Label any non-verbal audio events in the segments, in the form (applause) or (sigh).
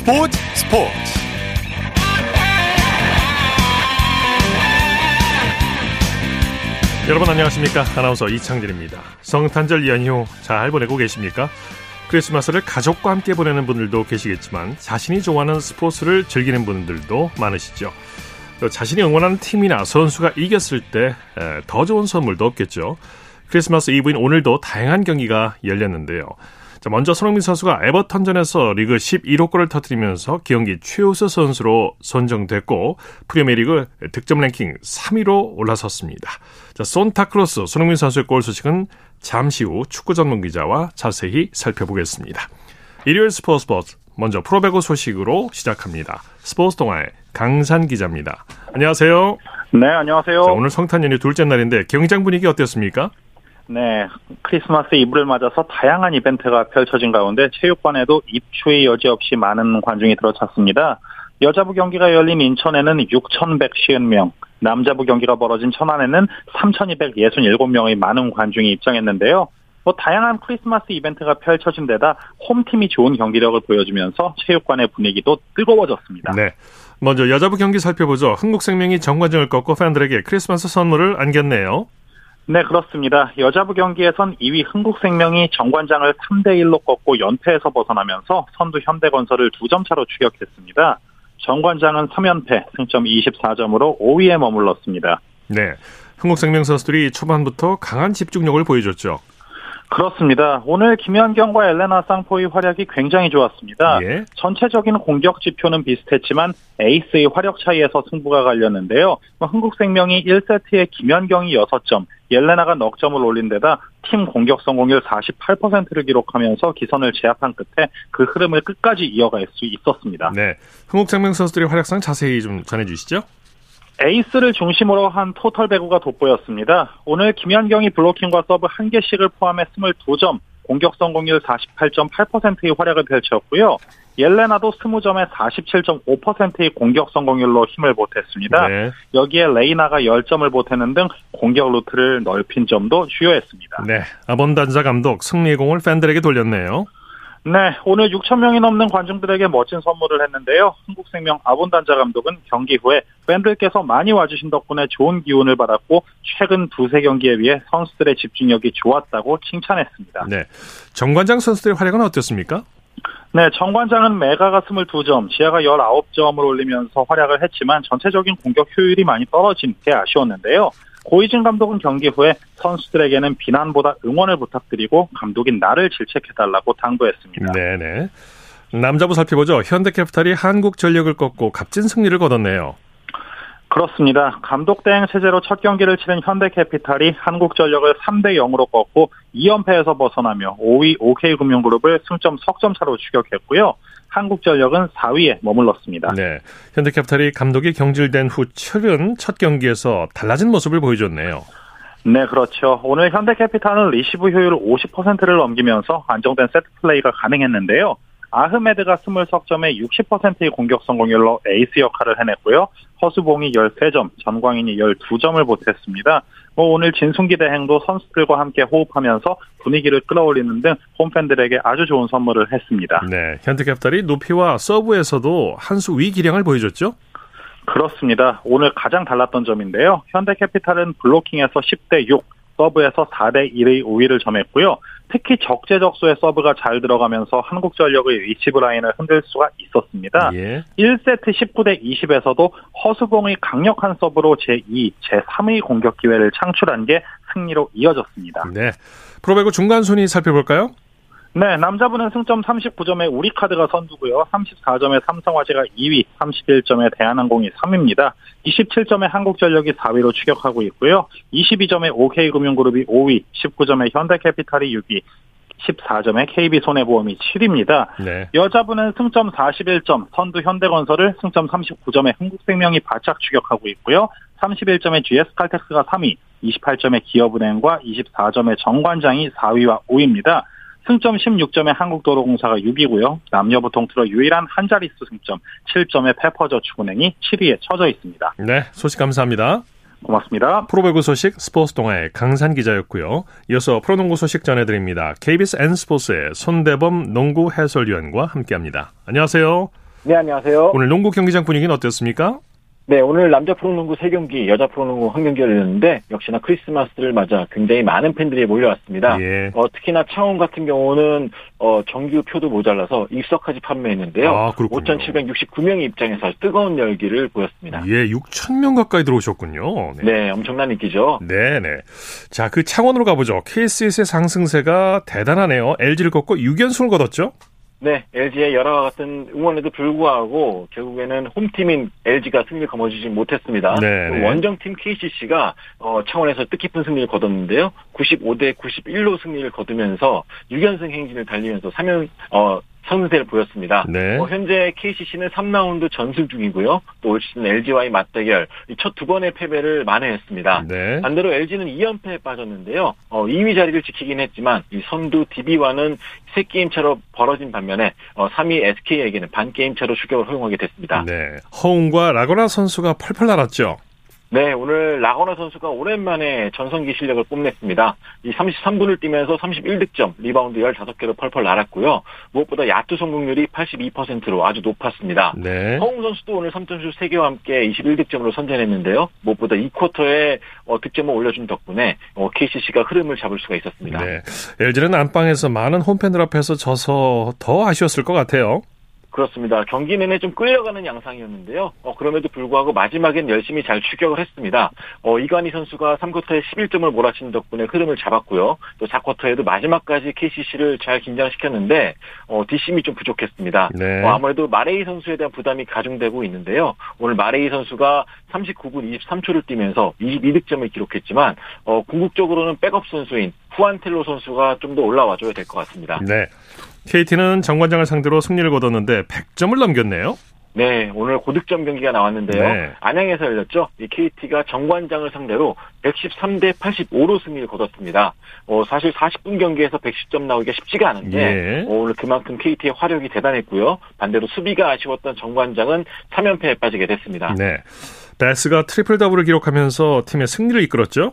스포츠 스포츠. 여러분 안녕하십니까? 아나운서 이창진입니다. 성탄절 연휴 잘 보내고 계십니까? 크리스마스를 가족과 함께 보내는 분들도 계시겠지만 자신이 좋아하는 스포츠를 즐기는 분들도 많으시죠. 또 자신이 응원하는 팀이나 선수가 이겼을 때 더 좋은 선물도 없겠죠. 크리스마스 이브인 오늘도 다양한 경기가 열렸는데요 자, 먼저 손흥민 선수가 에버턴전에서 리그 11호 골을 터뜨리면서 경기 최우수 선수로 선정됐고 프리미어리그 득점 랭킹 3위로 올라섰습니다. 자, 손타크로스 손흥민 선수의 골 소식은 잠시 후 축구 전문 기자와 자세히 살펴보겠습니다. 일요일 스포츠 스포츠 먼저 프로배구 소식으로 시작합니다. 스포츠 동아의 강산 기자입니다. 안녕하세요. 네, 안녕하세요. 자, 오늘 성탄 연휴 둘째 날인데 경장 분위기 어땠습니까? 네, 크리스마스 이브를 맞아서 다양한 이벤트가 펼쳐진 가운데 체육관에도 입추의 여지 없이 많은 관중이 들어찼습니다. 여자부 경기가 열린 인천에는 6,150명, 남자부 경기가 벌어진 천안에는 3,267명의 많은 관중이 입장했는데요. 뭐 다양한 크리스마스 이벤트가 펼쳐진 데다 홈팀이 좋은 경기력을 보여주면서 체육관의 분위기도 뜨거워졌습니다. 네. 먼저 여자부 경기 살펴보죠. 흥국생명이 정관장을 꺾고 팬들에게 크리스마스 선물을 안겼네요. 네, 그렇습니다. 여자부 경기에선 2위 흥국생명이 정관장을 3대 1로 꺾고 연패에서 벗어나면서 선두 현대건설을 2점 차로 추격했습니다. 정관장은 3연패, 승점 24점으로 5위에 머물렀습니다. 네. 흥국생명 선수들이 초반부터 강한 집중력을 보여줬죠. 그렇습니다. 오늘 김연경과 엘레나 쌍포의 활약이 굉장히 좋았습니다. 예. 전체적인 공격 지표는 비슷했지만 에이스의 활약 차이에서 승부가 갈렸는데요. 뭐 흥국생명이 1세트에 김연경이 6점, 옐레나가 넉 점을 올린 데다 팀 공격 성공률 48%를 기록하면서 기선을 제압한 끝에 그 흐름을 끝까지 이어갈 수 있었습니다. 네. 흥국생명 선수들의 활약상 자세히 좀 전해주시죠. 에이스를 중심으로 한 토털 배구가 돋보였습니다. 오늘 김연경이 블로킹과 서브 1개씩을 포함해 22점, 공격 성공률 48.8%의 활약을 펼쳤고요. 옐레나도 20점에 47.5%의 공격 성공률로 힘을 보탰습니다. 네. 여기에 레이나가 10점을 보태는 등 공격 루트를 넓힌 점도 주효했습니다. 네. 아본단자 감독 승리의 공을 팬들에게 돌렸네요. 네, 오늘 6천 명이 넘는 관중들에게 멋진 선물을 했는데요. 한국생명 아본단자 감독은 경기 후에 팬들께서 많이 와주신 덕분에 좋은 기운을 받았고 최근 두세 경기에 비해 선수들의 집중력이 좋았다고 칭찬했습니다. 네. 정관장 선수들의 활약은 어땠습니까? 네, 정관장은 메가가 22점, 지하가 19점을 올리면서 활약을 했지만 전체적인 공격 효율이 많이 떨어진 게 아쉬웠는데요. 고이진 감독은 경기 후에 선수들에게는 비난보다 응원을 부탁드리고 감독인 나를 질책해달라고 당부했습니다. 네네. 남자부 살펴보죠. 현대캐피탈이 한국전력을 꺾고 값진 승리를 거뒀네요. 그렇습니다. 감독 대행 체제로 첫 경기를 치른 현대캐피탈이 한국전력을 3대 0으로 꺾고 2연패에서 벗어나며 5위 OK금융그룹을 승점 석점 차로 추격했고요. 한국전력은 4위에 머물렀습니다. 네. 현대캐피탈이 감독이 경질된 후 최근 첫 경기에서 달라진 모습을 보여줬네요. 네, 그렇죠. 오늘 현대캐피탈은 리시브 효율 50%를 넘기면서 안정된 세트 플레이가 가능했는데요. 아흐메드가 20득점에 60%의 공격 성공률로 에이스 역할을 해냈고요. 허수봉이 13점, 전광인이 12점을 보탰습니다. 뭐 오늘 진순기 대행도 선수들과 함께 호흡하면서 분위기를 끌어올리는 등 홈팬들에게 아주 좋은 선물을 했습니다. 네. 현대캐피탈이 높이와 서브에서도 한 수 위 기량을 보여줬죠? 그렇습니다. 오늘 가장 달랐던 점인데요. 현대캐피탈은 블로킹에서 10대 6, 서브에서 4대 1의 우위를 점했고요. 특히 적재적소의 서브가 잘 들어가면서 한국전력의 리시브 라인을 흔들 수가 있었습니다. 예. 1세트 19대 20에서도 허수봉의 강력한 서브로 제2, 제3의 공격 기회를 창출한 게 승리로 이어졌습니다. 네. 프로배구 중간 순위 살펴볼까요? 네, 남자분은 승점 39점에 우리카드가 선두고요. 34점에 삼성화재가 2위, 31점에 대한항공이 3위입니다. 27점에 한국전력이 4위로 추격하고 있고요. 22점에 OK금융그룹이 5위, 19점에 현대캐피탈이 6위, 14점에 KB손해보험이 7위입니다. 네. 여자분은 승점 41점, 선두 현대건설을 승점 39점에 흥국생명이 바짝 추격하고 있고요. 31점에 GS칼텍스가 3위, 28점에 기업은행과 24점에 정관장이 4위와 5위입니다. 승점 16점에 한국도로공사가 6위고요. 남녀부 통틀어 유일한 한 자릿수 승점 7점에 페퍼저축은행이 7위에 처져 있습니다. 네. 소식 감사합니다. 고맙습니다. 프로배구 소식 스포츠 동아의 강산 기자였고요. 이어서 프로농구 소식 전해드립니다. KBS N스포츠의 손대범 농구 해설위원과 함께합니다. 안녕하세요. 네, 안녕하세요. 오늘 농구 경기장 분위기는 어땠습니까? 네, 오늘 남자 프로농구 3경기, 여자 프로농구 1경기 열렸는데 역시나 크리스마스를 맞아 굉장히 많은 팬들이 몰려왔습니다. 예. 어, 특히나 창원 같은 경우는 어, 정규 표도 모자라서 입석까지 판매했는데요. 아, 그렇군요. 5,769명의 입장에서 뜨거운 열기를 보였습니다. 예, 6천 명 가까이 들어오셨군요. 네, 엄청난 인기죠. 네, 네. 자, 그 창원으로 가보죠. KCS의 상승세가 대단하네요. LG를 꺾고 6연승을 거뒀죠? 네, LG의 열화와 같은 응원에도 불구하고 결국에는 홈팀인 LG가 승리를 거머쥐지 못했습니다. 네, 네. 원정팀 KCC가 어, 창원에서 뜻깊은 승리를 거뒀는데요. 95대 91로 승리를 거두면서 6연승 행진을 달리면서 3연 어, 선세를 보였습니다. 네. 어, 현재 KCC는 3라운드 전승 중이고요. 또 올 시즌 LG와의 맞대결 첫 두 번의 패배를 만회했습니다. 네. 반대로 LG는 2연패에 빠졌는데요. 어, 2위 자리를 지키긴 했지만 이 선두 DB와는 세 게임 차로 벌어진 반면에 어, 3위 SK에게는 반 게임 차로 추격을 허용하게 됐습니다. 네. 네. 허웅과 라건아 선수가 펄펄 날았죠? 오늘 라건아 선수가 오랜만에 전성기 실력을 뽐냈습니다. 이 33분을 뛰면서 31득점, 리바운드 15개로 펄펄 날았고요. 무엇보다 야투 성공률이 82%로 아주 높았습니다. 네. 허웅 선수도 오늘 3점슛 3개와 함께 21득점으로 선전했는데요. 무엇보다 2쿼터에 어, 득점을 올려준 덕분에 어, KCC가 흐름을 잡을 수가 있었습니다. 네. LG는 안방에서 많은 홈팬들 앞에서 져서 더 아쉬웠을 것 같아요. 그렇습니다. 경기 내내 좀 끌려가는 양상이었는데요. 어, 그럼에도 불구하고 마지막엔 열심히 잘 추격을 했습니다. 어, 이관희 선수가 3쿼터에 11점을 몰아친 덕분에 흐름을 잡았고요. 또 4쿼터에도 마지막까지 KCC를 잘 긴장시켰는데 어, 뒷심이 좀 부족했습니다. 네. 어, 아무래도 마레이 선수에 대한 부담이 가중되고 있는데요. 오늘 마레이 선수가 39분 23초를 뛰면서 22득점을 기록했지만 어, 궁극적으로는 백업 선수인 후안텔로 선수가 좀 더 올라와줘야 될 것 같습니다. 네. KT는 정관장을 상대로 승리를 거뒀는데 100점을 넘겼네요. 네, 오늘 고득점 경기가 나왔는데요. 네. 안양에서 열렸죠. 이 KT가 정관장을 상대로 113대 85로 승리를 거뒀습니다. 어, 사실 40분 경기에서 110점 나오기가 쉽지가 않은데 예. 어, 오늘 그만큼 KT의 화력이 대단했고요. 반대로 수비가 아쉬웠던 정관장은 3연패에 빠지게 됐습니다. 네. 배스가 트리플 더블을 기록하면서 팀의 승리를 이끌었죠?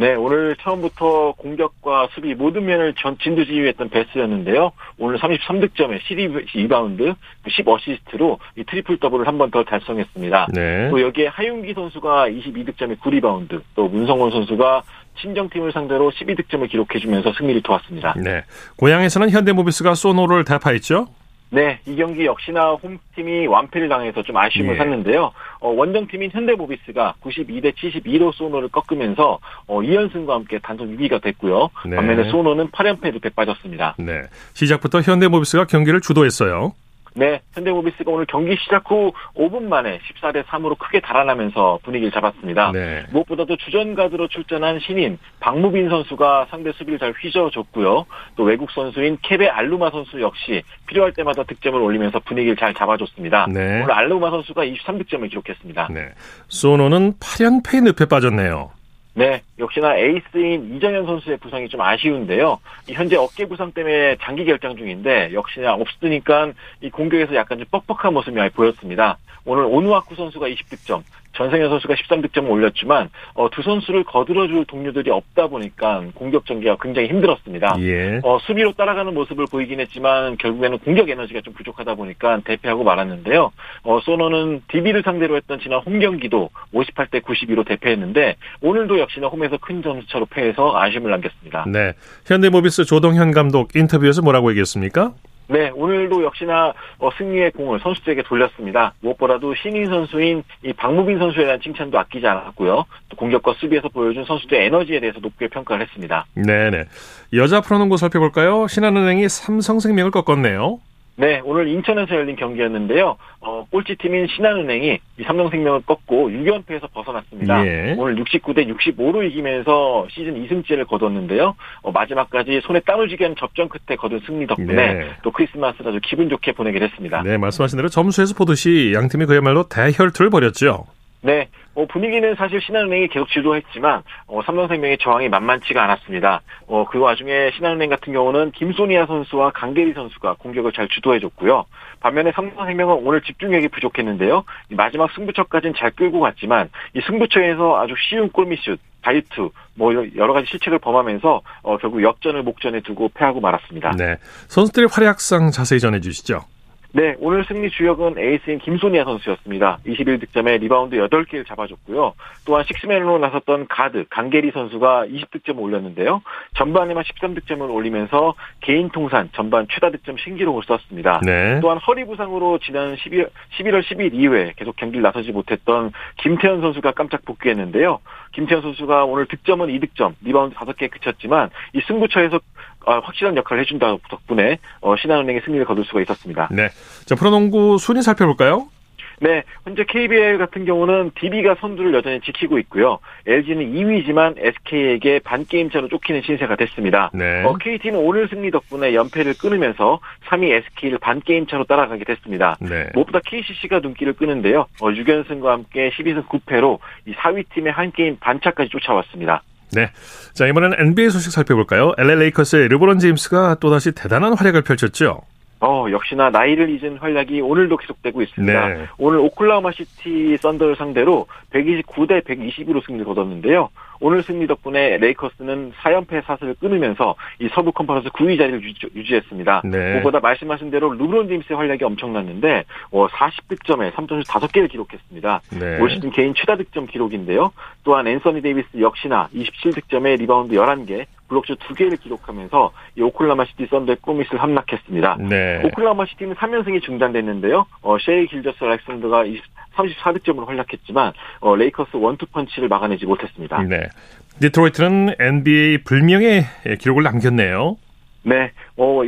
네, 오늘 처음부터 공격과 수비 모든 면을 전 진두지휘했던 배스였는데요. 오늘 33득점에 12바운드, 10어시스트로 이 트리플 더블을 한 번 더 달성했습니다. 네. 또 여기에 하윤기 선수가 22득점에 9리바운드, 또 문성곤 선수가 친정팀을 상대로 12득점을 기록해주면서 승리를 도왔습니다. 네. 고양에서는 현대모비스가 소노를 대파했죠? 네, 이 경기 역시나 홈팀이 완패를 당해서 좀 아쉬움을 예. 샀는데요. 어, 원정팀인 현대모비스가 92대 72로 소노를 꺾으면서 어, 2연승과 함께 단속 6위가 됐고요. 네. 반면에 소노는 8연패 늪에 빠졌습니다. 네. 시작부터 현대모비스가 경기를 주도했어요. 네, 현대모비스가 오늘 경기 시작 후 5분 만에 14대 3으로 크게 달아나면서 분위기를 잡았습니다. 네. 무엇보다도 주전가드로 출전한 신인 박무빈 선수가 상대 수비를 잘 휘저어줬고요. 또 외국 선수인 케베 알루마 선수 역시 필요할 때마다 득점을 올리면서 분위기를 잘 잡아줬습니다. 네. 오늘 알루마 선수가 23득점을 기록했습니다. 네. 소노는 8연패의 늪에 빠졌네요. 네, 역시나 에이스인 이정현 선수의 부상이 좀 아쉬운데요. 이 현재 어깨 부상 때문에 장기 결장 중인데 역시나 없으니까 이 공격에서 약간 좀 뻑뻑한 모습이 많이 보였습니다. 오늘 오누아쿠 선수가 20득점, 전승현 선수가 13득점을 올렸지만 어, 두 선수를 거들어줄 동료들이 없다 보니까 공격 전개가 굉장히 힘들었습니다. 예. 어, 수비로 따라가는 모습을 보이긴 했지만 결국에는 공격 에너지가 좀 부족하다 보니까 대패하고 말았는데요. 어, 소노는 DB를 상대로 했던 지난 홈 경기도 58대 92로 대패했는데 오늘도 역시나 홈에서 큰 점수차로 패해서 아쉬움을 남겼습니다. 네. 현대모비스 조동현 감독 인터뷰에서 뭐라고 얘기했습니까? 네, 오늘도 역시나 어, 승리의 공을 선수들에게 돌렸습니다. 무엇보다도 신인 선수인 이 박무빈 선수에 대한 칭찬도 아끼지 않았고요. 또 공격과 수비에서 보여준 선수들의 에너지에 대해서 높게 평가를 했습니다. 네네. 여자 프로농구 살펴볼까요? 신한은행이 삼성생명을 꺾었네요. 네, 오늘 인천에서 열린 경기였는데요. 어, 꼴찌팀인 신한은행이 이 삼성생명을 꺾고 6연패에서 벗어났습니다. 예. 오늘 69대 65로 이기면서 시즌 2승째를 거뒀는데요. 어, 마지막까지 손에 땀을 쥐게 하는 접전 끝에 거둔 승리 덕분에 네. 또 크리스마스를 아주 기분 좋게 보내게 됐습니다. 네, 말씀하신 대로 점수에서 보듯이 양 팀이 그야말로 대혈투를 벌였죠. 네, 어, 분위기는 사실 신한은행이 계속 주도했지만 어, 삼성생명의 저항이 만만치가 않았습니다. 어, 그 와중에 신한은행 같은 경우는 김소니아 선수와 강계리 선수가 공격을 잘 주도해줬고요. 반면에 삼성생명은 오늘 집중력이 부족했는데요. 이 마지막 승부처까지는 잘 끌고 갔지만 이 승부처에서 아주 쉬운 골밑슛, 자유투, 뭐 여러 가지 실책을 범하면서 어, 결국 역전을 목전에 두고 패하고 말았습니다. 네. 선수들의 활약상 자세히 전해주시죠. 네, 오늘 승리 주역은 에이스인 김소니아 선수였습니다. 21득점에 리바운드 8개를 잡아줬고요. 또한 식스맨으로 나섰던 가드 강계리 선수가 20득점을 올렸는데요. 전반에만 13득점을 올리면서 개인 통산 전반 최다 득점 신기록을 썼습니다. 네. 또한 허리 부상으로 지난 12월, 11월 10일 이후에 계속 경기를 나서지 못했던 김태연 선수가 깜짝 복귀했는데요. 김태연 선수가 오늘 득점은 2득점, 리바운드 5개에 그쳤지만 이 승부처에서 어, 확실한 역할을 해준다 덕분에 어, 신한은행의 승리를 거둘 수가 있었습니다. 네. 자, 프로농구 순위 살펴볼까요? 네, 현재 KBL 같은 경우는 DB가 선두를 여전히 지키고 있고요. LG는 2위지만 SK에게 반게임 차로 쫓기는 신세가 됐습니다. 네. 어, KT는 오늘 승리 덕분에 연패를 끊으면서 3위 SK를 반게임 차로 따라가게 됐습니다. 네. 무엇보다 KCC가 눈길을 끄는데요. 어, 6연승과 함께 12승 9패로 이 4위 팀의 한 게임 반차까지 쫓아왔습니다. 네. 자, 이번에는 NBA 소식 살펴볼까요? LA 레이커스의 르브론 제임스가 또다시 대단한 활약을 펼쳤죠. 어, 역시나 나이를 잊은 활약이 오늘도 계속되고 있습니다. 네. 오늘 오클라호마 시티 썬더를 상대로 129대 120으로 승리를 거뒀는데요. 오늘 승리 덕분에 레이커스는 4연패 사슬을 끊으면서 이 서부 컨퍼런스 9위 자리를 유지, 했습니다 네. 무엇보다 말씀하신 대로 르브론 제임스의 활약이 엄청났는데 어, 40득점에 3점슛 5개를 기록했습니다. 네. 올 시즌 개인 최다 득점 기록인데요. 또한 앤서니 데이비스 역시나 27득점에 리바운드 11개, 블록슛 2개를 기록하면서 이 오클라마 시티 썬더의 꿈이슬 함락했습니다. 네. 오클라호마 시티는 3연승이 중단됐는데요. 어, 셰이 길저스 알렉산더가 34득점으로 활약했지만 어, 레이커스 원투펀치를 막아내지 못했습니다. 네. 디트로이트는 NBA 불명예 기록을 남겼네요. 네, 어,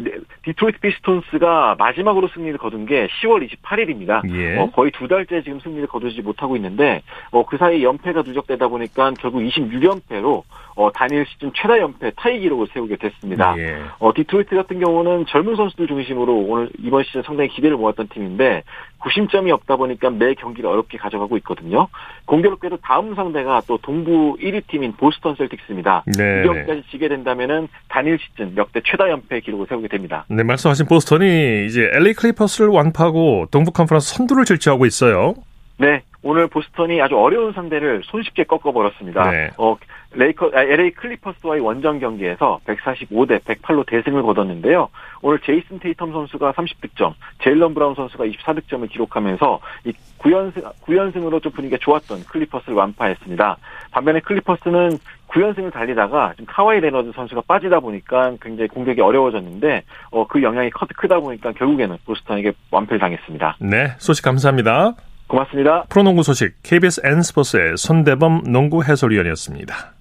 디트로이트 피스톤스가 마지막으로 승리를 거둔 게 10월 28일입니다. 예. 어, 거의 두 달째 지금 승리를 거두지 못하고 있는데, 어, 그 사이 연패가 누적되다 보니까 결국 26연패로 어, 단일 시즌 최다 연패 타이 기록을 세우게 됐습니다. 예. 어, 디트로이트 같은 경우는 젊은 선수들 중심으로 오늘 이번 시즌 상당히 기대를 모았던 팀인데 구심점이 없다 보니까 매 경기를 어렵게 가져가고 있거든요. 공교롭게도 다음 상대가 또 동부 1위 팀인 보스턴 셀틱스입니다. 네. 이 경기까지 지게 된다면은 단일 시즌 역대 최다 연패 기록을 세우게 됩니다. 네, 말씀하신 보스턴이 이제 LA 클리퍼스를 완파하고 동부 컨퍼런스 선두를 질주하고 있어요. 네, 오늘 보스턴이 아주 어려운 상대를 손쉽게 꺾어버렸습니다. 네. 어, 레이커, 아, LA 클리퍼스와의 원정 경기에서 145대 108로 대승을 거뒀는데요. 오늘 제이슨 테이텀 선수가 30득점, 제일런 브라운 선수가 24득점을 기록하면서 이 9연승, 9연승으로 좀 분위기가 좋았던 클리퍼스를 완파했습니다. 반면에 클리퍼스는 9연승을 달리다가 좀 카와이 레너드 선수가 빠지다 보니까 굉장히 공격이 어려워졌는데 어, 그 영향이 커, 크다 보니까 결국에는 보스턴에게 완패를 당했습니다. 네, 소식 감사합니다. 고맙습니다. 프로농구 소식 KBS N스포츠의 손대범 농구 해설위원이었습니다.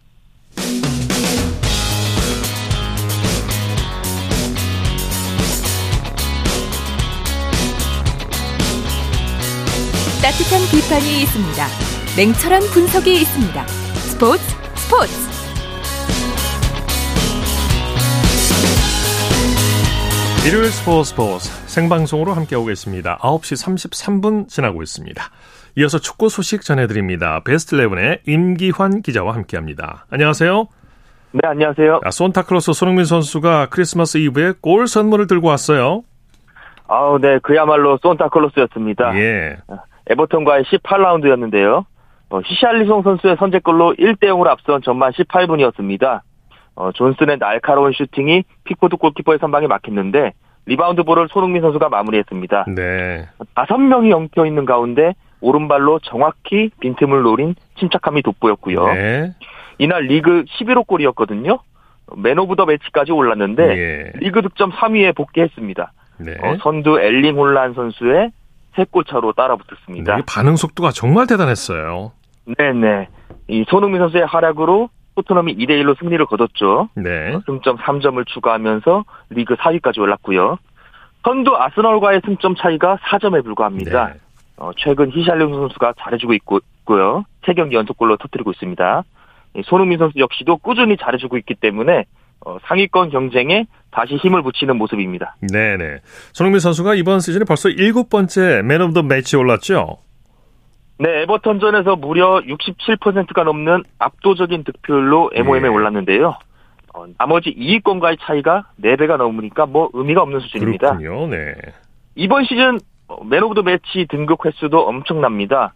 따뜻한 비판이 있습니다. 냉철한 분석이 있습니다. 스포츠 스포츠 일요일 스포츠 스포츠 생방송으로 함께하고 있습니다. 9시 33분 지나고 있습니다. 이어서 축구 소식 전해드립니다. 베스트 11의 임기환 기자와 함께합니다. 안녕하세요. 네, 안녕하세요. 아, 손타클로스 손흥민 선수가 크리스마스 이브에 골 선물을 들고 왔어요. 아우, 네, 그야말로 손타클로스였습니다. 예. 에버턴과의 18라운드였는데요. 어, 히샬리송 선수의 선제골로 1대 0으로 앞선 전반 18분이었습니다. 어, 존슨의 날카로운 슈팅이 픽포드 골키퍼의 선방에 막혔는데 리바운드 볼을 손흥민 선수가 마무리했습니다. 네. 다섯 명이 엉켜 있는 가운데 오른발로 정확히 빈틈을 노린 침착함이 돋보였고요. 네. 이날 리그 11호 골이었거든요. Man of the Match까지 올랐는데 예. 리그 득점 3위에 복귀했습니다. 네. 어, 선두 엘링 홀란 선수의 3골 차로 따라붙었습니다. 네, 반응 속도가 정말 대단했어요. 네네. 이 손흥민 선수의 활약으로 토트넘이 2대 1로 승리를 거뒀죠. 네. 승점 3점을 추가하면서 리그 4위까지 올랐고요. 선두 아스널과의 승점 차이가 4점에 불과합니다. 네. 어, 최근 히샬리송 선수가 잘해주고 있고, 있고요. 3경기 연속골로 터뜨리고 있습니다. 이 손흥민 선수 역시도 꾸준히 잘해주고 있기 때문에 어, 상위권 경쟁에 다시 힘을 붙이는 모습입니다. 네네. 손흥민 선수가 이번 시즌에 벌써 일곱 번째 Man of the Match에 올랐죠? 네, 에버턴전에서 무려 67%가 넘는 압도적인 득표율로 MOM에 예. 올랐는데요. 어, 나머지 2위권과의 차이가 4배가 넘으니까 뭐 의미가 없는 수준입니다. 그렇군요. 네. 이번 시즌 어, Man of the Match 등극 횟수도 엄청납니다.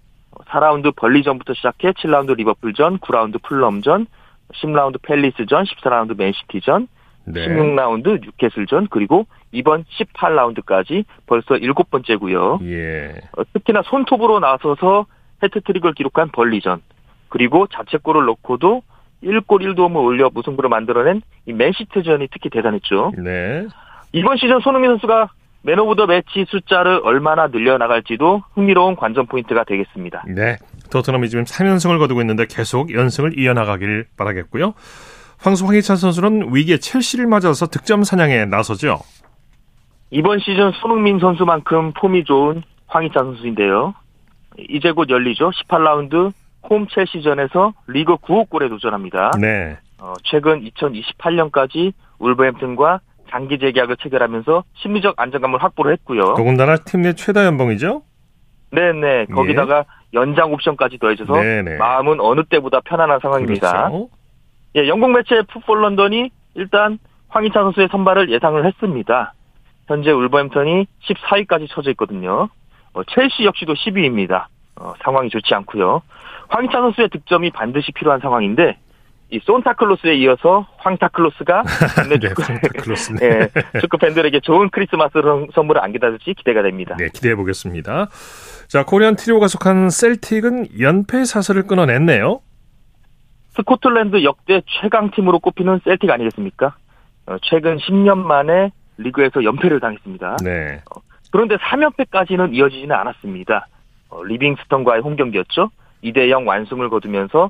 4라운드 벌리전부터 시작해 7라운드 리버풀전, 9라운드 풀럼전, 10라운드 팰리스전, 14라운드 맨시티전, 네. 16라운드 뉴캐슬전, 그리고 이번 18라운드까지 벌써 일곱 번째고요. 예. 어, 특히나 손톱으로 나서서 해트트릭을 기록한 벌리전 그리고 자책골을 넣고도 1골 1도움을 올려 무승부를 만들어낸 이 맨시티전이 특히 대단했죠. 네. 이번 시즌 손흥민 선수가 Man of the Match 숫자를 얼마나 늘려나갈지도 흥미로운 관전 포인트가 되겠습니다. 네. 토트넘이 지금 3연승을 거두고 있는데 계속 연승을 이어나가길 바라겠고요. 황수 황희찬 선수는 위기의 첼시를 맞아서 득점 사냥에 나서죠. 이번 시즌 손흥민 선수만큼 폼이 좋은 황희찬 선수인데요. 이제 곧 열리죠. 18라운드 홈 첼시전에서 리그 9호 골에 도전합니다. 네. 어, 최근 2028년까지 울버햄튼과 장기 재계약을 체결하면서 심리적 안정감을 확보를 했고요. 더군다나 팀 내 최다 연봉이죠? 네네. 거기다가 연장 옵션까지 더해져서 네네. 마음은 어느 때보다 편안한 상황입니다. 그렇죠. 예, 영국 매체 풋볼 런던이 일단 황희찬 선수의 선발을 예상을 했습니다. 현재 울버햄턴이 14위까지 쳐져 있거든요. 어, 첼시 역시도 10위입니다. 어, 상황이 좋지 않고요. 황희찬 선수의 득점이 반드시 필요한 상황인데 이 손타클로스에 이어서 황타클로스가 (laughs) 네, 축구, 그렇습니다. (laughs) 예, 축구 팬들에게 좋은 크리스마스 선물을 안겨다 줄지 기대가 됩니다. 네, 기대해 보겠습니다. 자, Korean 트리오가 속한 셀틱은 연패 사슬을 끊어냈네요. 스코틀랜드 역대 최강팀으로 꼽히는 셀틱 아니겠습니까? 어, 최근 10년 만에 리그에서 연패를 당했습니다. 네. 그런데 3연패까지는 이어지지는 않았습니다. 어, 리빙스턴과의 홈 경기였죠. 2대0 완승을 거두면서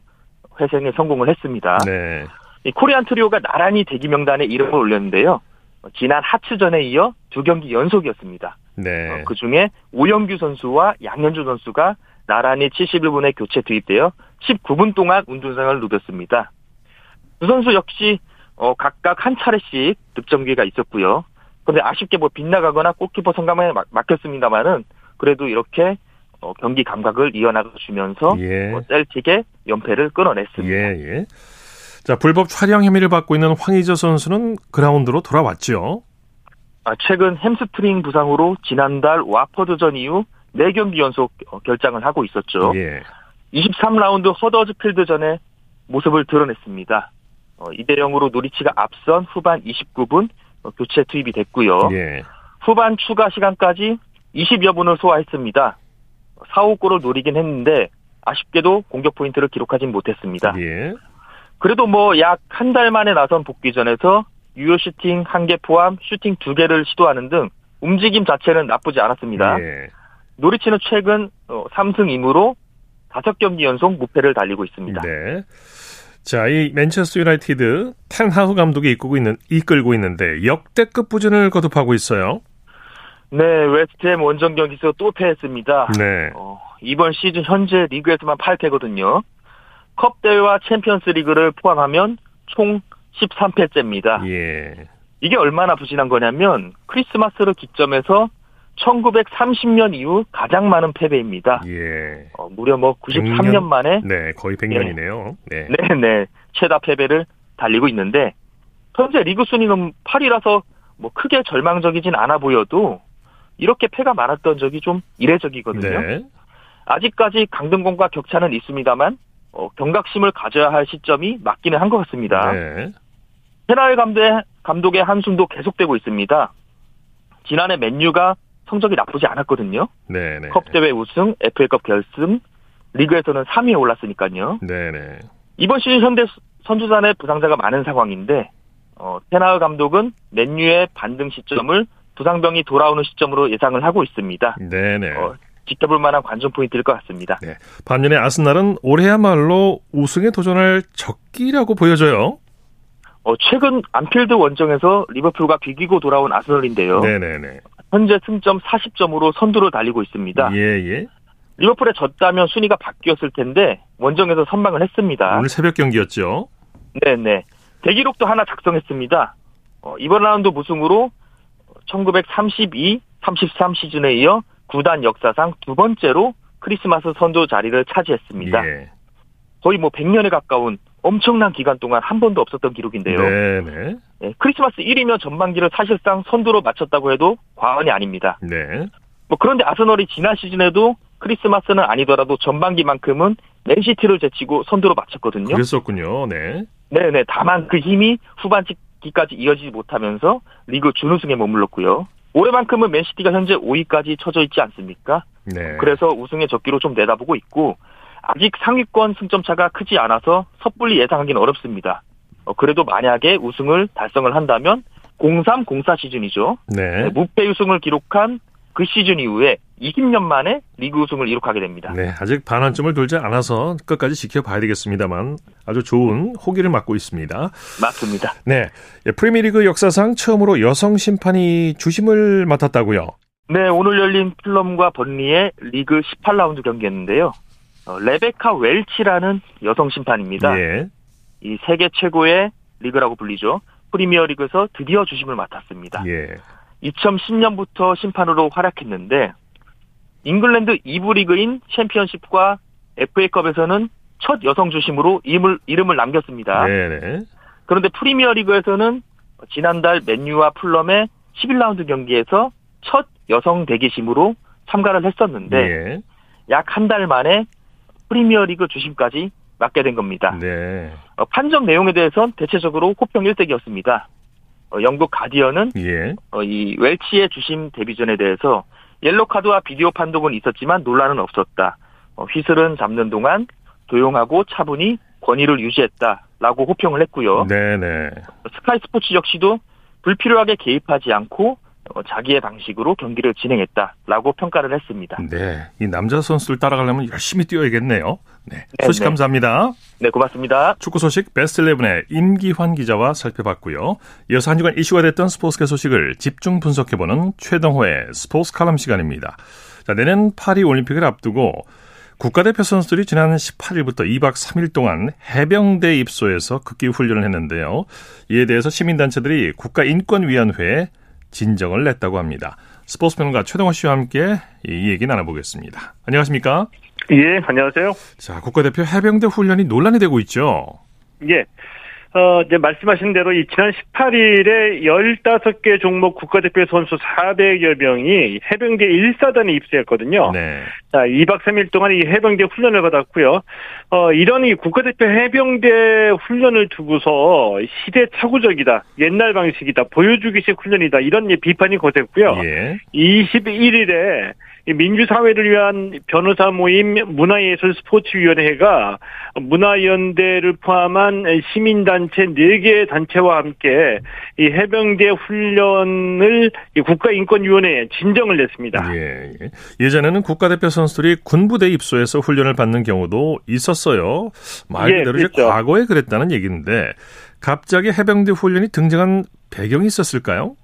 회생에 성공을 했습니다. 네. 이 코리안 트리오가 나란히 대기 명단에 이름을 올렸는데요. 어, 지난 하츠전에 이어 두 경기 연속이었습니다. 네. 어, 그 중에 오영규 선수와 양현주 선수가 나란히 71분에 교체 투입되어 19분 동안 운동장을 누볐습니다. 두 선수 역시 어, 각각 한 차례씩 득점 기회가 있었고요. 그런데 아쉽게 뭐 빗나가거나 골키퍼 성감에 막- 막혔습니다만은 그래도 이렇게 어, 경기 감각을 이어나가 주면서 예. 어, 셀틱의 연패를 끊어냈습니다. 예, 예. 자, 불법 촬영 혐의를 받고 있는 황의조 선수는 그라운드로 돌아왔죠. 아, 최근 햄스트링 부상으로 지난달 와퍼드전 이후 4경기 연속 어, 결장을 하고 있었죠. 예. 23라운드 허더즈필드 전에 모습을 드러냈습니다. 어, 2대 0으로 노리치가 앞선 후반 29분 어, 교체 투입이 됐고요. 예. 후반 추가 시간까지 20여 분을 소화했습니다. 4호 골을 노리긴 했는데 아쉽게도 공격 포인트를 기록하진 못했습니다. 예. 그래도 뭐 약 한 달 만에 나선 복귀전에서 유효 슈팅 한 개 포함 슈팅 두 개를 시도하는 등 움직임 자체는 나쁘지 않았습니다. 예. 노리치는 최근 3승 2무로 5경기 연속 무패를 달리고 있습니다. 네. 자, 이 맨체스터 유나이티드 텐하흐 감독이 이끌고 있는 이끌고 있는데 역대급 부진을 거듭하고 있어요. 네, 웨스트햄 원정 경기에서 또 패했습니다. 네. 어, 이번 시즌 현재 리그에서만 8패거든요. 컵 대회와 챔피언스 리그를 포함하면 총 13패째입니다. 예. 이게 얼마나 부진한 거냐면 크리스마스를 기점해서 1930년 이후 가장 많은 패배입니다. 예. 어, 무려 뭐 93년 만에 네, 거의 100년이네요. 네. 네, 네. 최다 패배를 달리고 있는데 현재 리그 순위는 8위라서 뭐 크게 절망적이진 않아 보여도 이렇게 패가 많았던 적이 좀 이례적이거든요. 네. 아직까지 강등권과 격차는 있습니다만 어, 경각심을 가져야 할 시점이 맞기는 한 것 같습니다. 네. 페나의 감독의, 감독 의 한숨도 계속되고 있습니다. 지난해 맨유가 성적이 나쁘지 않았거든요. 네, 네. 컵 대회 우승, FA컵 결승, 리그에서는 3위에 올랐으니까요. 네, 네. 이번 시즌 현대 선수단의 부상자가 많은 상황인데 어, 테나우 감독은 맨유의 반등 시점을 부상병이 돌아오는 시점으로 예상을 하고 있습니다. 네, 네. 어, 지켜볼 만한 관전 포인트일 것 같습니다. 반면에 아스날은 올해야말로 우승에 도전할 적기라고 보여져요. 어, 최근 안필드 원정에서 리버풀과 비기고 돌아온 아스널인데요. 네, 네, 네. 현재 승점 40점으로 선두를 달리고 있습니다. 예, 예. 리버풀에 졌다면 순위가 바뀌었을 텐데 원정에서 선방을 했습니다. 오늘 새벽 경기였죠. 네네. 대기록도 하나 작성했습니다. 어, 이번 라운드 무승으로 1932, 33 시즌에 이어 구단 역사상 두 번째로 크리스마스 선두 자리를 차지했습니다. 예. 거의 뭐 100년에 가까운 엄청난 기간 동안 한 번도 없었던 기록인데요. 네, 네. 예, 크리스마스 1이면 전반기를 사실상 선두로 마쳤다고 해도 과언이 아닙니다. 네. 뭐 그런데 아스널이 지난 시즌에도 크리스마스는 아니더라도 전반기만큼은 맨시티를 제치고 선두로 마쳤거든요. 그랬었군요. 네. 네네. 다만 그 힘이 후반기 받기까지 이어지지 못하면서 리그 준우승에 머물렀고요. 올해만큼은 맨시티가 현재 5위까지 처져 있지 않습니까? 네. 그래서 우승의 적기로 좀 내다보고 있고 아직 상위권 승점 차가 크지 않아서 섣불리 예상하기는 어렵습니다. 어, 그래도 만약에 우승을 달성을 한다면 0304 시즌이죠. 네. 무패 우승을 기록한 그 시즌 이후에 20년 만에 리그 우승을 이룩하게 됩니다. 네, 아직 반환점을 돌지 않아서 끝까지 지켜봐야 되겠습니다만 아주 좋은 호기를 맡고 있습니다. 맞습니다. 네, 예, 프리미어리그 역사상 처음으로 여성 심판이 주심을 맡았다고요. 네, 오늘 열린 플럼과 번리의 리그 18라운드 경기였는데요. 어, 레베카 웰치라는 여성 심판입니다. 예. 이 세계 최고의 리그라고 불리죠. 프리미어 리그에서 드디어 주심을 맡았습니다. 예. 2010년부터 심판으로 활약했는데 잉글랜드 2부 리그인 챔피언십과 FA컵에서는 첫 여성 주심으로 이름을, 이름을 남겼습니다. 네네. 그런데 프리미어리그에서는 지난달 맨유와 풀럼의 11라운드 경기에서 첫 여성 대기심으로 참가를 했었는데 예. 약한 달 만에 프리미어리그 주심까지 맡게 된 겁니다. 네. 어, 판정 내용에 대해선 대체적으로 호평 일색이었습니다. 어, 영국 가디언은 예. 어, 이 웰치의 주심 데뷔전에 대해서 옐로 카드와 비디오 판독은 있었지만 논란은 없었다. 어, 휘슬은 잡는 동안 조용하고 차분히 권위를 유지했다라고 호평을 했고요. 네네. 스카이 스포츠 역시도 불필요하게 개입하지 않고 어, 자기의 방식으로 경기를 진행했다라고 평가를 했습니다. 네. 이 남자 선수들 따라가려면 열심히 뛰어야겠네요. 네. 네, 소식 네. 감사합니다. 네, 고맙습니다. 축구 소식 베스트 11의 임기환 기자와 살펴봤고요. 이어서 한 주간 이슈가 됐던 스포츠계 소식을 집중 분석해보는 최동호의 스포츠 칼럼 시간입니다. 자, 내년 파리 올림픽을 앞두고 국가대표 선수들이 지난 18일부터 2박 3일 동안 해병대 입소해서 극기 훈련을 했는데요. 이에 대해서 시민단체들이 국가인권위원회에 진정을 냈다고 합니다. 스포츠 평론가 최동호 씨와 함께 이 얘기 나눠보겠습니다. 안녕하십니까? 예, 안녕하세요. 자, 국가대표 해병대 훈련이 논란이 되고 있죠. 예. 어, 이제 말씀하신 대로 이 지난 18일에 15개 종목 국가대표 선수 400여 명이 해병대 1사단에 입소했거든요. 네. 자, 2박 3일 동안 이 해병대 훈련을 받았고요. 어, 이런 이 국가대표 해병대 훈련을 두고서 시대착오적이다, 옛날 방식이다, 보여주기식 훈련이다, 이런 이 비판이 거셌고요. 예. 21일에 민주사회를 위한 변호사 모임 문화예술 스포츠위원회가 문화연대를 포함한 시민단체 4개 단체와 함께 이 해병대 훈련을 이 국가인권위원회에 진정을 냈습니다. 예, 예. 예전에는 국가대표 선수들이 군부대 입소해서 훈련을 받는 경우도 있었어요. 말 예, 그대로 그랬죠. 과거에 그랬다는 얘기인데 갑자기 해병대 훈련이 등장한 배경이 있었을까요?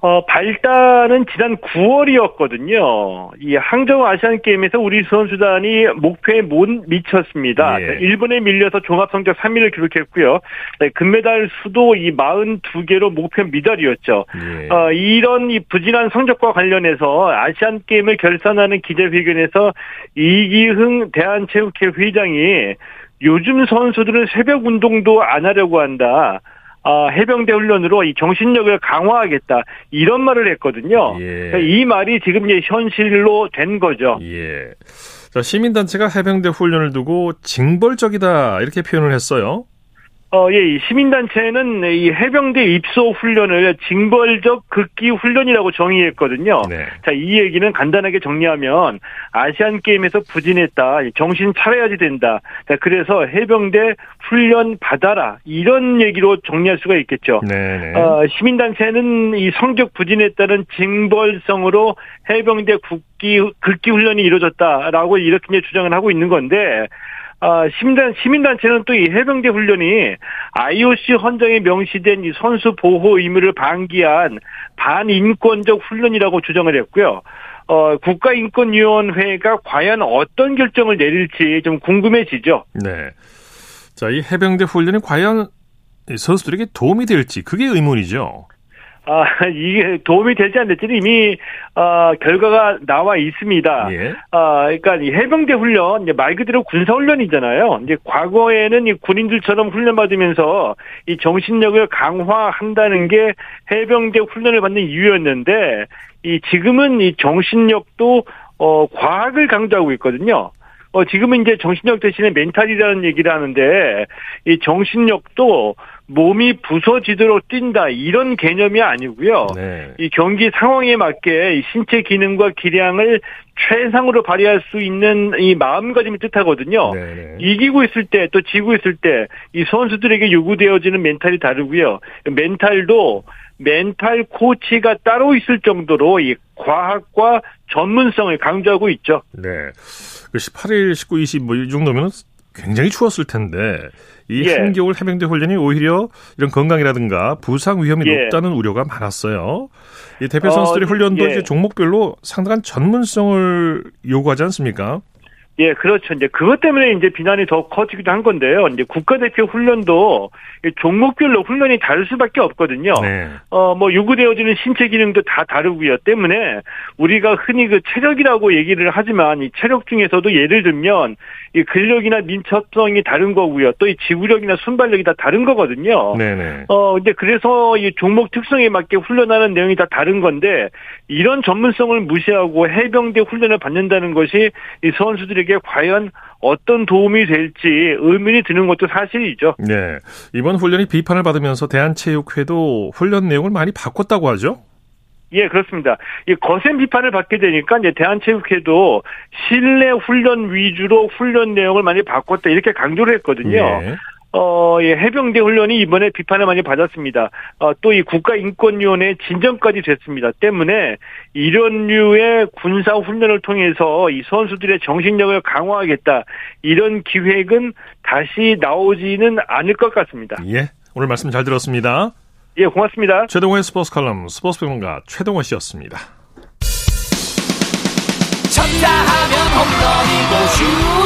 어, 발단은 지난 9월이었거든요. 이 항저우 아시안 게임에서 우리 선수단이 목표에 못 미쳤습니다. 예. 일본에 밀려서 종합 성적 3위를 기록했고요. 네, 금메달 수도 이 42개로 목표 미달이었죠. 예. 어, 이런 이 부진한 성적과 관련해서 아시안 게임을 결산하는 기자회견에서 이기흥 대한체육회 회장이 요즘 선수들은 새벽 운동도 안 하려고 한다. 아, 해병대 훈련으로 이 정신력을 강화하겠다. 이런 말을 했거든요. 예. 그러니까 이 말이 지금 이제 현실로 된 거죠. 예. 자, 시민단체가 해병대 훈련을 두고 징벌적이다 이렇게 표현을 했어요. 어, 예, 이 시민단체는 이 해병대 입소 훈련을 징벌적 극기 훈련이라고 정의했거든요. 네. 자, 이 얘기는 간단하게 정리하면 아시안 게임에서 부진했다. 정신 차려야지 된다. 자, 그래서 해병대 훈련 받아라. 이런 얘기로 정리할 수가 있겠죠. 네, 네. 어, 시민단체는 이 성적 부진했다는 징벌성으로 해병대 국기, 극기 훈련이 이루어졌다라고 이렇게 이제 주장을 하고 있는 건데, 아, 시민단, 시민단체는 또 이 해병대 훈련이 IOC 헌정에 명시된 이 선수 보호 의무를 방기한 반인권적 훈련이라고 주장을 했고요. 어, 국가인권위원회가 과연 어떤 결정을 내릴지 좀 궁금해지죠. 네. 자, 이 해병대 훈련이 과연 이 선수들에게 도움이 될지 그게 의문이죠. 아, (laughs) 이게 도움이 될지 안 될지는 이미, 어, 결과가 나와 있습니다. 예. 아, 그러니까 이 해병대 훈련, 이제 말 그대로 군사 훈련이잖아요. 이제 과거에는 이 군인들처럼 훈련 받으면서 이 정신력을 강화한다는 게 해병대 훈련을 받는 이유였는데, 이 지금은 이 정신력도 어, 과학을 강조하고 있거든요. 어, 지금은 이제 정신력 대신에 멘탈이라는 얘기를 하는데, 이 정신력도 몸이 부서지도록 뛴다 이런 개념이 아니고요. 네. 이 경기 상황에 맞게 신체 기능과 기량을 최상으로 발휘할 수 있는 이 마음가짐을 뜻하거든요. 네네. 네. 이기고 있을 때 또 지고 있을 때 이 선수들에게 요구되어지는 멘탈이 다르고요. 멘탈도 멘탈 코치가 따로 있을 정도로 이 과학과 전문성을 강조하고 있죠. 네. 18일, 19, 20 뭐 이 정도면 굉장히 추웠을 텐데 이 예. 한겨울 해병대 훈련이 오히려 이런 건강이라든가 부상 위험이 예. 높다는 우려가 많았어요. 이 대표 선수들의 어, 훈련도 예. 이제 종목별로 상당한 전문성을 요구하지 않습니까? 예, 그렇죠. 이제 그것 때문에 이제 비난이 더 커지기도 한 건데요. 이제 국가대표 훈련도 종목별로 훈련이 다를 수밖에 없거든요. 네. 어, 뭐 요구되어지는 신체 기능도 다 다르고요. 때문에 우리가 흔히 그 체력이라고 얘기를 하지만 이 체력 중에서도 예를 들면 이 근력이나 민첩성이 다른 거고요. 또 이 지구력이나 순발력이 다 다른 거거든요. 네네. 어, 근데 그래서 이 종목 특성에 맞게 훈련하는 내용이 다 다른 건데 이런 전문성을 무시하고 해병대 훈련을 받는다는 것이 이 선수들에게 과연 어떤 도움이 될지 의문이 드는 것도 사실이죠. 네. 이번 훈련이 비판을 받으면서 대한체육회도 훈련 내용을 많이 바꿨다고 하죠? 예, 그렇습니다. 이 거센 비판을 받게 되니까 이제 대한체육회도 실내 훈련 위주로 훈련 내용을 많이 바꿨다 이렇게 강조를 했거든요. 예. 어, 예, 해병대 훈련이 이번에 비판을 많이 받았습니다. 어, 또 이 국가인권위원회 진정까지 됐습니다. 때문에 이런 류의 군사 훈련을 통해서 이 선수들의 정신력을 강화하겠다. 이런 기획은 다시 나오지는 않을 것 같습니다. 예, 오늘 말씀 잘 들었습니다. 예, 고맙습니다. 최동호의 스포츠 칼럼 스포츠 평론가 최동호 씨였습니다. 쳤다 하면 홈런이고 슛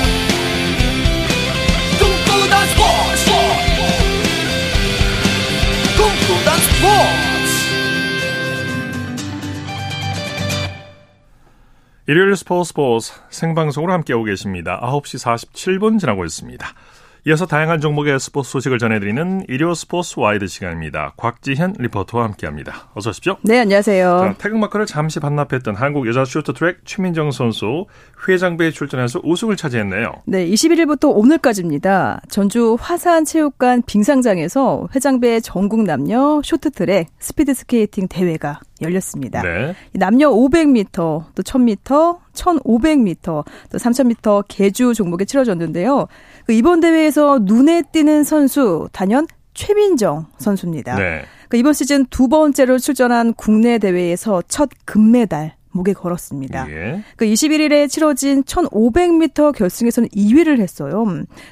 일요일 스포츠 스포츠 생방송으로 함께하고 계십니다. 9시 47분 지나고 있습니다. 이어서 다양한 종목의 스포츠 소식을 전해드리는 일요 스포츠 와이드 시간입니다. 곽지현 리포터와 함께합니다. 어서 오십시오. 네, 안녕하세요. 자, 태극마크를 잠시 반납했던 한국 여자 쇼트트랙 최민정 선수 회장배에 출전해서 우승을 차지했네요. 네, 21일부터 오늘까지입니다. 전주 화산체육관 빙상장에서 회장배 전국 남녀 쇼트트랙 스피드 스케이팅 대회가 열렸습니다. 네. 남녀 500m, 또 1000m, 1500m, 또 3000m 개주 종목에 치러졌는데요. 그 이번 대회에서 눈에 띄는 선수 단연 최민정 선수입니다. 네. 그 이번 시즌 두 번째로 출전한 국내 대회에서 첫 금메달 목에 걸었습니다. 예. 그 21일에 치러진 1500m 결승에서는 2위를 했어요.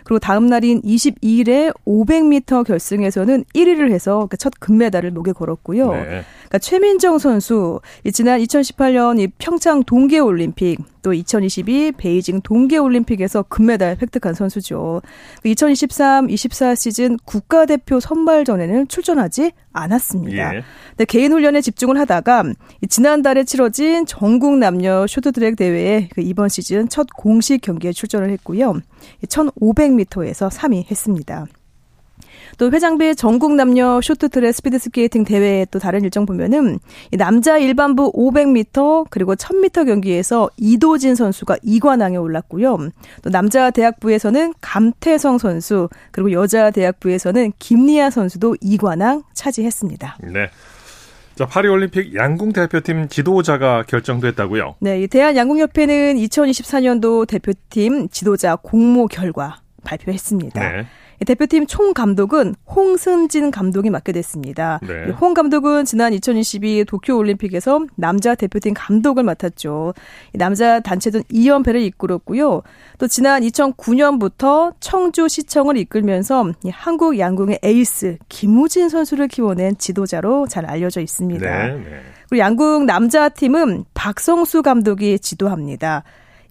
그리고 다음 날인 22일에 500m 결승에서는 1위를 해서 그 첫 금메달을 목에 걸었고요. 네. 그러니까 최민정 선수 지난 2018년 이 평창 동계 올림픽 또 2022 베이징 동계올림픽에서 금메달 획득한 선수죠. 2023, 24 시즌 국가대표 선발전에는 출전하지 않았습니다. 예. 근데 개인 훈련에 집중을 하다가 지난달에 치러진 전국 남녀 쇼트트랙 대회에 그 이번 시즌 첫 공식 경기에 출전을 했고요. 1500m에서 3위 했습니다. 또 회장배 전국 남녀 쇼트트랙 스피드 스케이팅 대회 또 다른 일정 보면은 남자 일반부 500m 그리고 1000m 경기에서 이도진 선수가 2관왕에 올랐고요. 또 남자 대학부에서는 감태성 선수 그리고 여자 대학부에서는 김리아 선수도 2관왕 차지했습니다. 네. 자, 파리올림픽 양궁 대표팀 지도자가 결정됐다고요? 네, 대한 양궁협회는 2024년도 대표팀 지도자 공모 결과 발표했습니다. 네. 대표팀 총 감독은 홍승진 감독이 맡게 됐습니다. 네. 홍 감독은 지난 2022 도쿄 올림픽에서 남자 대표팀 감독을 맡았죠. 남자 단체전 2연패를 이끌었고요. 또 지난 2009년부터 청주시청을 이끌면서 한국 양궁의 에이스 김우진 선수를 키워낸 지도자로 잘 알려져 있습니다. 네, 네. 그리고 양궁 남자 팀은 박성수 감독이 지도합니다.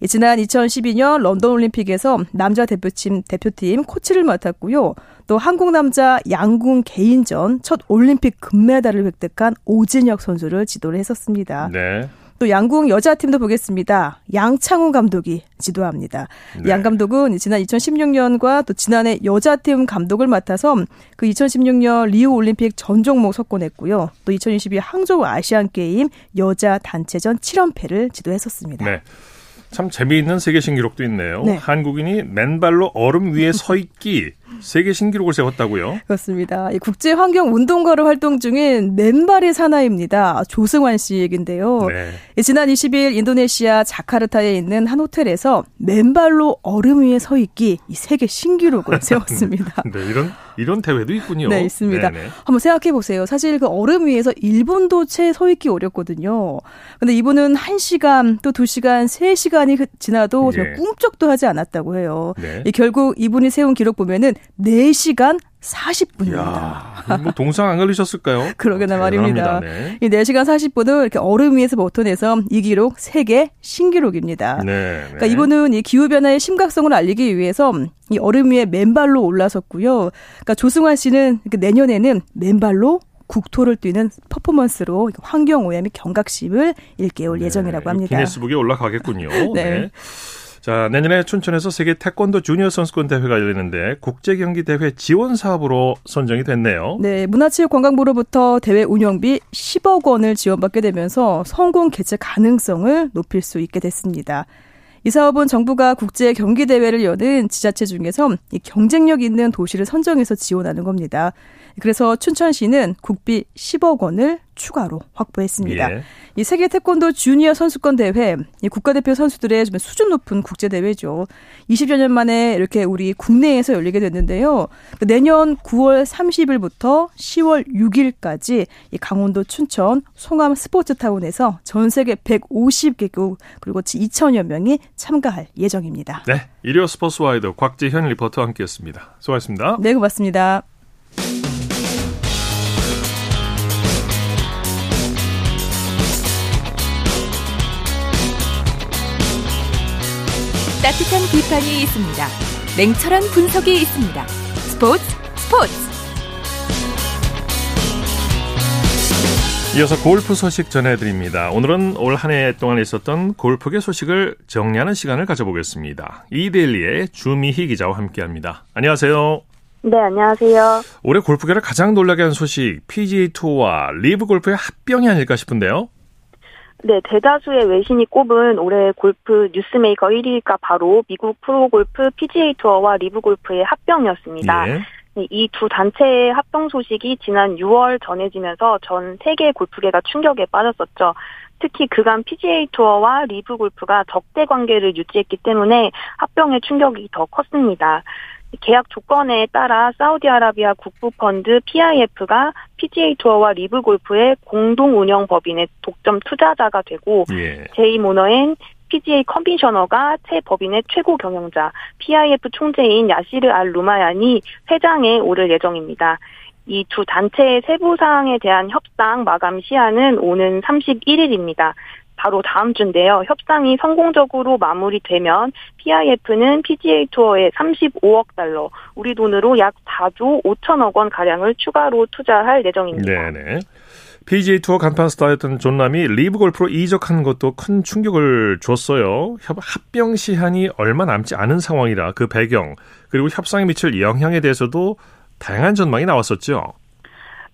지난 2012년 런던 올림픽에서 남자 대표팀 대표팀 코치를 맡았고요. 또 한국 남자 양궁 개인전 첫 올림픽 금메달을 획득한 오진혁 선수를 지도를 했었습니다. 네. 또 양궁 여자팀도 보겠습니다. 양창훈 감독이 지도합니다. 네. 양 감독은 지난 2016년과 또 지난해 여자팀 감독을 맡아서 그 2016년 리우 올림픽 전 종목 석권했고요. 또 2022 항저우 아시안 게임 여자 단체전 7연패를 지도했었습니다. 네. 참 재미있는 세계 신기록도 있네요. 네. 한국인이 맨발로 얼음 위에 서 있기 세계 신기록을 세웠다고요? 그렇습니다. 국제 환경 운동가로 활동 중인 맨발의 사나이입니다. 조승환 씨 얘긴데요. 네. 지난 20일 인도네시아 자카르타에 있는 한 호텔에서 맨발로 얼음 위에 서 있기 이 세계 신기록을 (laughs) 세웠습니다. (laughs) 네, 이런 이런 대회도 있군요. 네, 있습니다. 네네. 한번 생각해 보세요. 사실 그 얼음 위에서 1분도 채 서 있기 어렵거든요. 근데 이분은 1시간 또 2시간, 3시간이 지나도 예. 꿈쩍도 하지 않았다고 해요. 네. 결국 이분이 세운 기록 보면은 4시간 40분입니다. 야, 뭐 동상 안 걸리셨을까요? (laughs) 그러게나 어, 말입니다. 네. 이 4시간 40분을 이렇게 얼음 위에서 버텨내서 이 기록 세계 신기록입니다. 네, 그러니까 네. 이분은 이 기후 변화의 심각성을 알리기 위해서 이 얼음 위에 맨발로 올라섰고요. 그러니까 조승환 씨는 내년에는 맨발로 국토를 뛰는 퍼포먼스로 환경 오염 및 경각심을 일깨울 네, 예정이라고 합니다. 기네스북에 올라가겠군요. (laughs) 네. 네. 자, 내년에 춘천에서 세계 태권도 주니어 선수권 대회가 열리는데 국제 경기 대회 지원 사업으로 선정이 됐네요. 네, 문화체육관광부로부터 대회 운영비 10억 원을 지원받게 되면서 성공 개최 가능성을 높일 수 있게 됐습니다. 이 사업은 정부가 국제 경기 대회를 여는 지자체 중에서 경쟁력 있는 도시를 선정해서 지원하는 겁니다. 그래서 춘천시는 국비 10억 원을 추가로 확보했습니다. 예. 이 세계 태권도 주니어 선수권 대회, 이 국가대표 선수들의 좀 수준 높은 국제 대회죠. 20여 년 만에 이렇게 우리 국내에서 열리게 됐는데요. 그 내년 9월 30일부터 10월 6일까지 이 강원도 춘천 송암 스포츠타운에서 전 세계 150개국 그리고 2천여 명이 참가할 예정입니다. 네, 일요 스포츠와이드 곽지현 리포터와 함께했습니다. 수고하셨습니다. 네, 고맙습니다. 따뜻한 비판이 있습니다. 냉철한 분석이 있습니다. 스포츠 스포츠. 이어서 골프 소식 전해드립니다. 오늘은 올 한 해 동안 있었던 골프계 소식을 정리하는 시간을 가져보겠습니다. 이데일리의 주미희 기자와 함께합니다. 안녕하세요. 네, 안녕하세요. 올해 골프계를 가장 놀라게 한 소식, PGA 투어와 리브 골프의 합병이 아닐까 싶은데요. 네, 대다수의 외신이 꼽은 올해 골프 newsmaker 1위가 바로 미국 프로골프 PGA 투어와 리브 골프의 합병이었습니다. 예. 네, 이 두 단체의 합병 소식이 지난 6월 전해지면서 전 세계 골프계가 충격에 빠졌었죠. 특히 그간 PGA 투어와 리브 골프가 적대 관계를 유지했기 때문에 합병의 충격이 더 컸습니다. 계약 조건에 따라 사우디아라비아 국부펀드 PIF가 PGA 투어와 리브 골프의 공동 운영 법인의 독점 투자자가 되고 예. 제이 모너핸 PGA 커미셔너가 새 법인의 최고 경영자 PIF 총재인 야시르 알 루마이얀이 회장에 오를 예정입니다. 이 두 단체의 세부 사항에 대한 협상 마감 시한은 오는 31일입니다. 바로 다음 주인데요. 협상이 성공적으로 마무리되면 PIF는 PGA 투어에 35억 달러, 우리 돈으로 약 4조 5천억 원 가량을 추가로 투자할 예정입니다. 네네. PGA 투어 간판 스타였던 존 람이 리브 골프로 이적한 것도 큰 충격을 줬어요. 합병 시한이 얼마 남지 않은 상황이라 그 배경 그리고 협상에 미칠 영향에 대해서도 다양한 전망이 나왔었죠.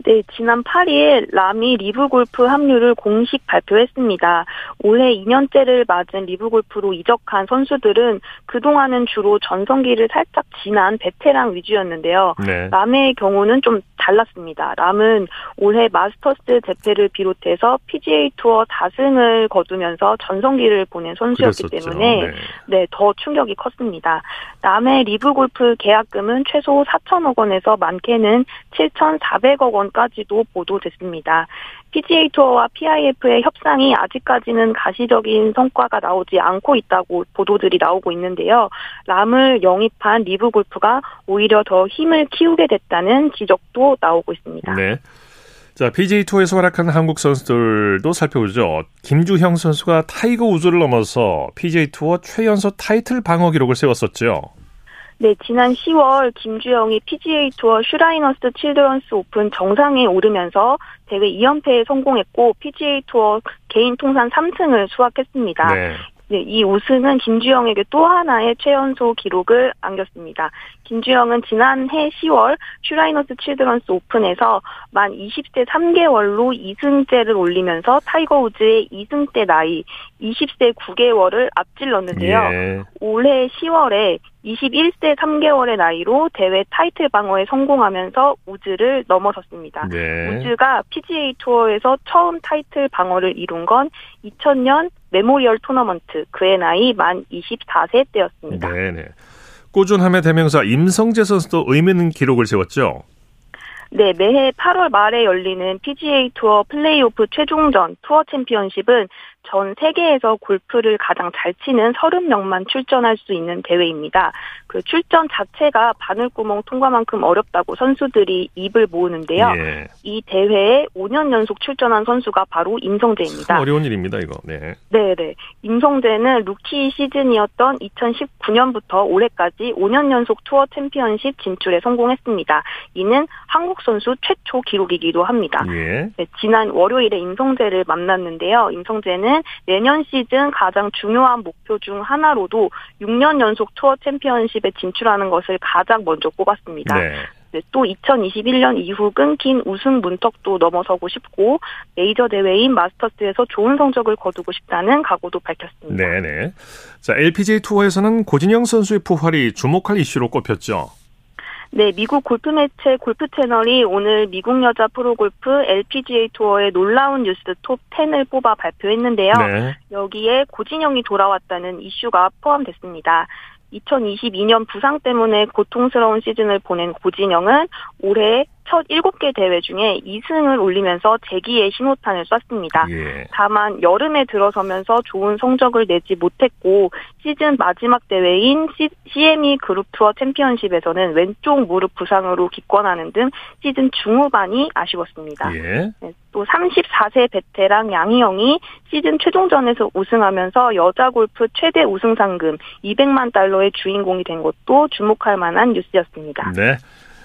네, 지난 8일 람이 리브 골프 합류를 공식 발표했습니다. 올해 2년째를 맞은 리브 골프로 이적한 선수들은 그동안은 주로 전성기를 살짝 지난 베테랑 위주였는데요. 네. 람의 경우는 좀 달랐습니다. 람은 올해 마스터스 제패를 비롯해서 PGA 투어 4승을 거두면서 전성기를 보낸 선수였기 그랬었죠. 때문에 네. 네, 더 충격이 컸습니다. 람의 리브 골프 계약금은 최소 4천억 원에서 많게는 7,400억 원 원까지도 보도됐습니다. PGA 투어와 PIF의 협상이 아직까지는 가시적인 성과가 나오지 않고 있다고 보도들이 나오고 있는데요. 람을 영입한 리브 골프가 오히려 더 힘을 키우게 됐다는 지적도 나오고 있습니다. 네. 자, PGA 투어에서 활약한 한국 선수들도 살펴보죠. 김주형 선수가 타이거 우즈를 넘어서 PGA 투어 최연소 타이틀 방어 기록을 세웠었죠. 네, 지난 10월 김주형이 PGA 투어 슈라이너스 칠드런스 오픈 정상에 오르면서 대회 2연패에 성공했고 PGA 투어 개인 통산 3승을 수확했습니다. 네. 네, 이 우승은 김주형에게 또 하나의 최연소 기록을 안겼습니다. 김주형은 지난해 10월 슈라이너스 칠드런스 오픈에서 만 20세 3개월로 2승째를 올리면서 타이거 우즈의 2승때 나이 20세 9개월을 앞질렀는데요. 예. 올해 10월에 21세 3개월의 나이로 대회 타이틀 방어에 성공하면서 우즈를 넘어섰습니다. 네. 우즈가 PGA 투어에서 처음 타이틀 방어를 이룬 건 2000년 메모리얼 토너먼트 그의 나이 만 24세 때였습니다. 네네. 꾸준함의 대명사 임성재 선수도 의미 있는 기록을 세웠죠. 네, 매해 8월 말에 열리는 PGA 투어 플레이오프 최종전 투어 챔피언십은 전 세계에서 골프를 가장 잘 치는 30명만 출전할 수 있는 대회입니다. 그 출전 자체가 바늘구멍 통과만큼 어렵다고 선수들이 입을 모으는데요. 예. 이 대회에 5년 연속 출전한 선수가 바로 임성재입니다. 어려운 일입니다, 이거. 네. 네, 네. 임성재는 루키 시즌이었던 2019년부터 올해까지 5년 연속 투어 챔피언십 진출에 성공했습니다. 이는 한국 선수 최초 기록이기도 합니다. 예. 네, 지난 월요일에 임성재를 만났는데요. 임성재는 내년 시즌 가장 중요한 목표 중 하나로도 6년 연속 투어 챔피언십에 진출하는 것을 가장 먼저 꼽았습니다. 네. 네, 또 2021년 이후 끊긴 우승 문턱도 넘어서고 싶고 메이저 대회인 마스터스에서 좋은 성적을 거두고 싶다는 각오도 밝혔습니다. 네네. 자 LPGA 투어에서는 고진영 선수의 부활이 주목할 이슈로 꼽혔죠. 네, 미국 골프 매체 골프 채널이 오늘 미국 여자 프로 골프 LPGA 투어의 놀라운 뉴스 톱 10을 뽑아 발표했는데요. 네. 여기에 고진영이 돌아왔다는 이슈가 포함됐습니다. 2022년 부상 때문에 고통스러운 시즌을 보낸 고진영은 올해 첫 7개 대회 중에 2승을 올리면서 재기의 신호탄을 쐈습니다. 예. 다만 여름에 들어서면서 좋은 성적을 내지 못했고 시즌 마지막 대회인 CME 그룹 투어 챔피언십에서는 왼쪽 무릎 부상으로 기권하는 등 시즌 중후반이 아쉬웠습니다. 예. 네, 또 34세 베테랑 양희영이 시즌 최종전에서 우승하면서 여자 골프 최대 우승 상금 200만 달러의 주인공이 된 것도 주목할 만한 뉴스였습니다. 네.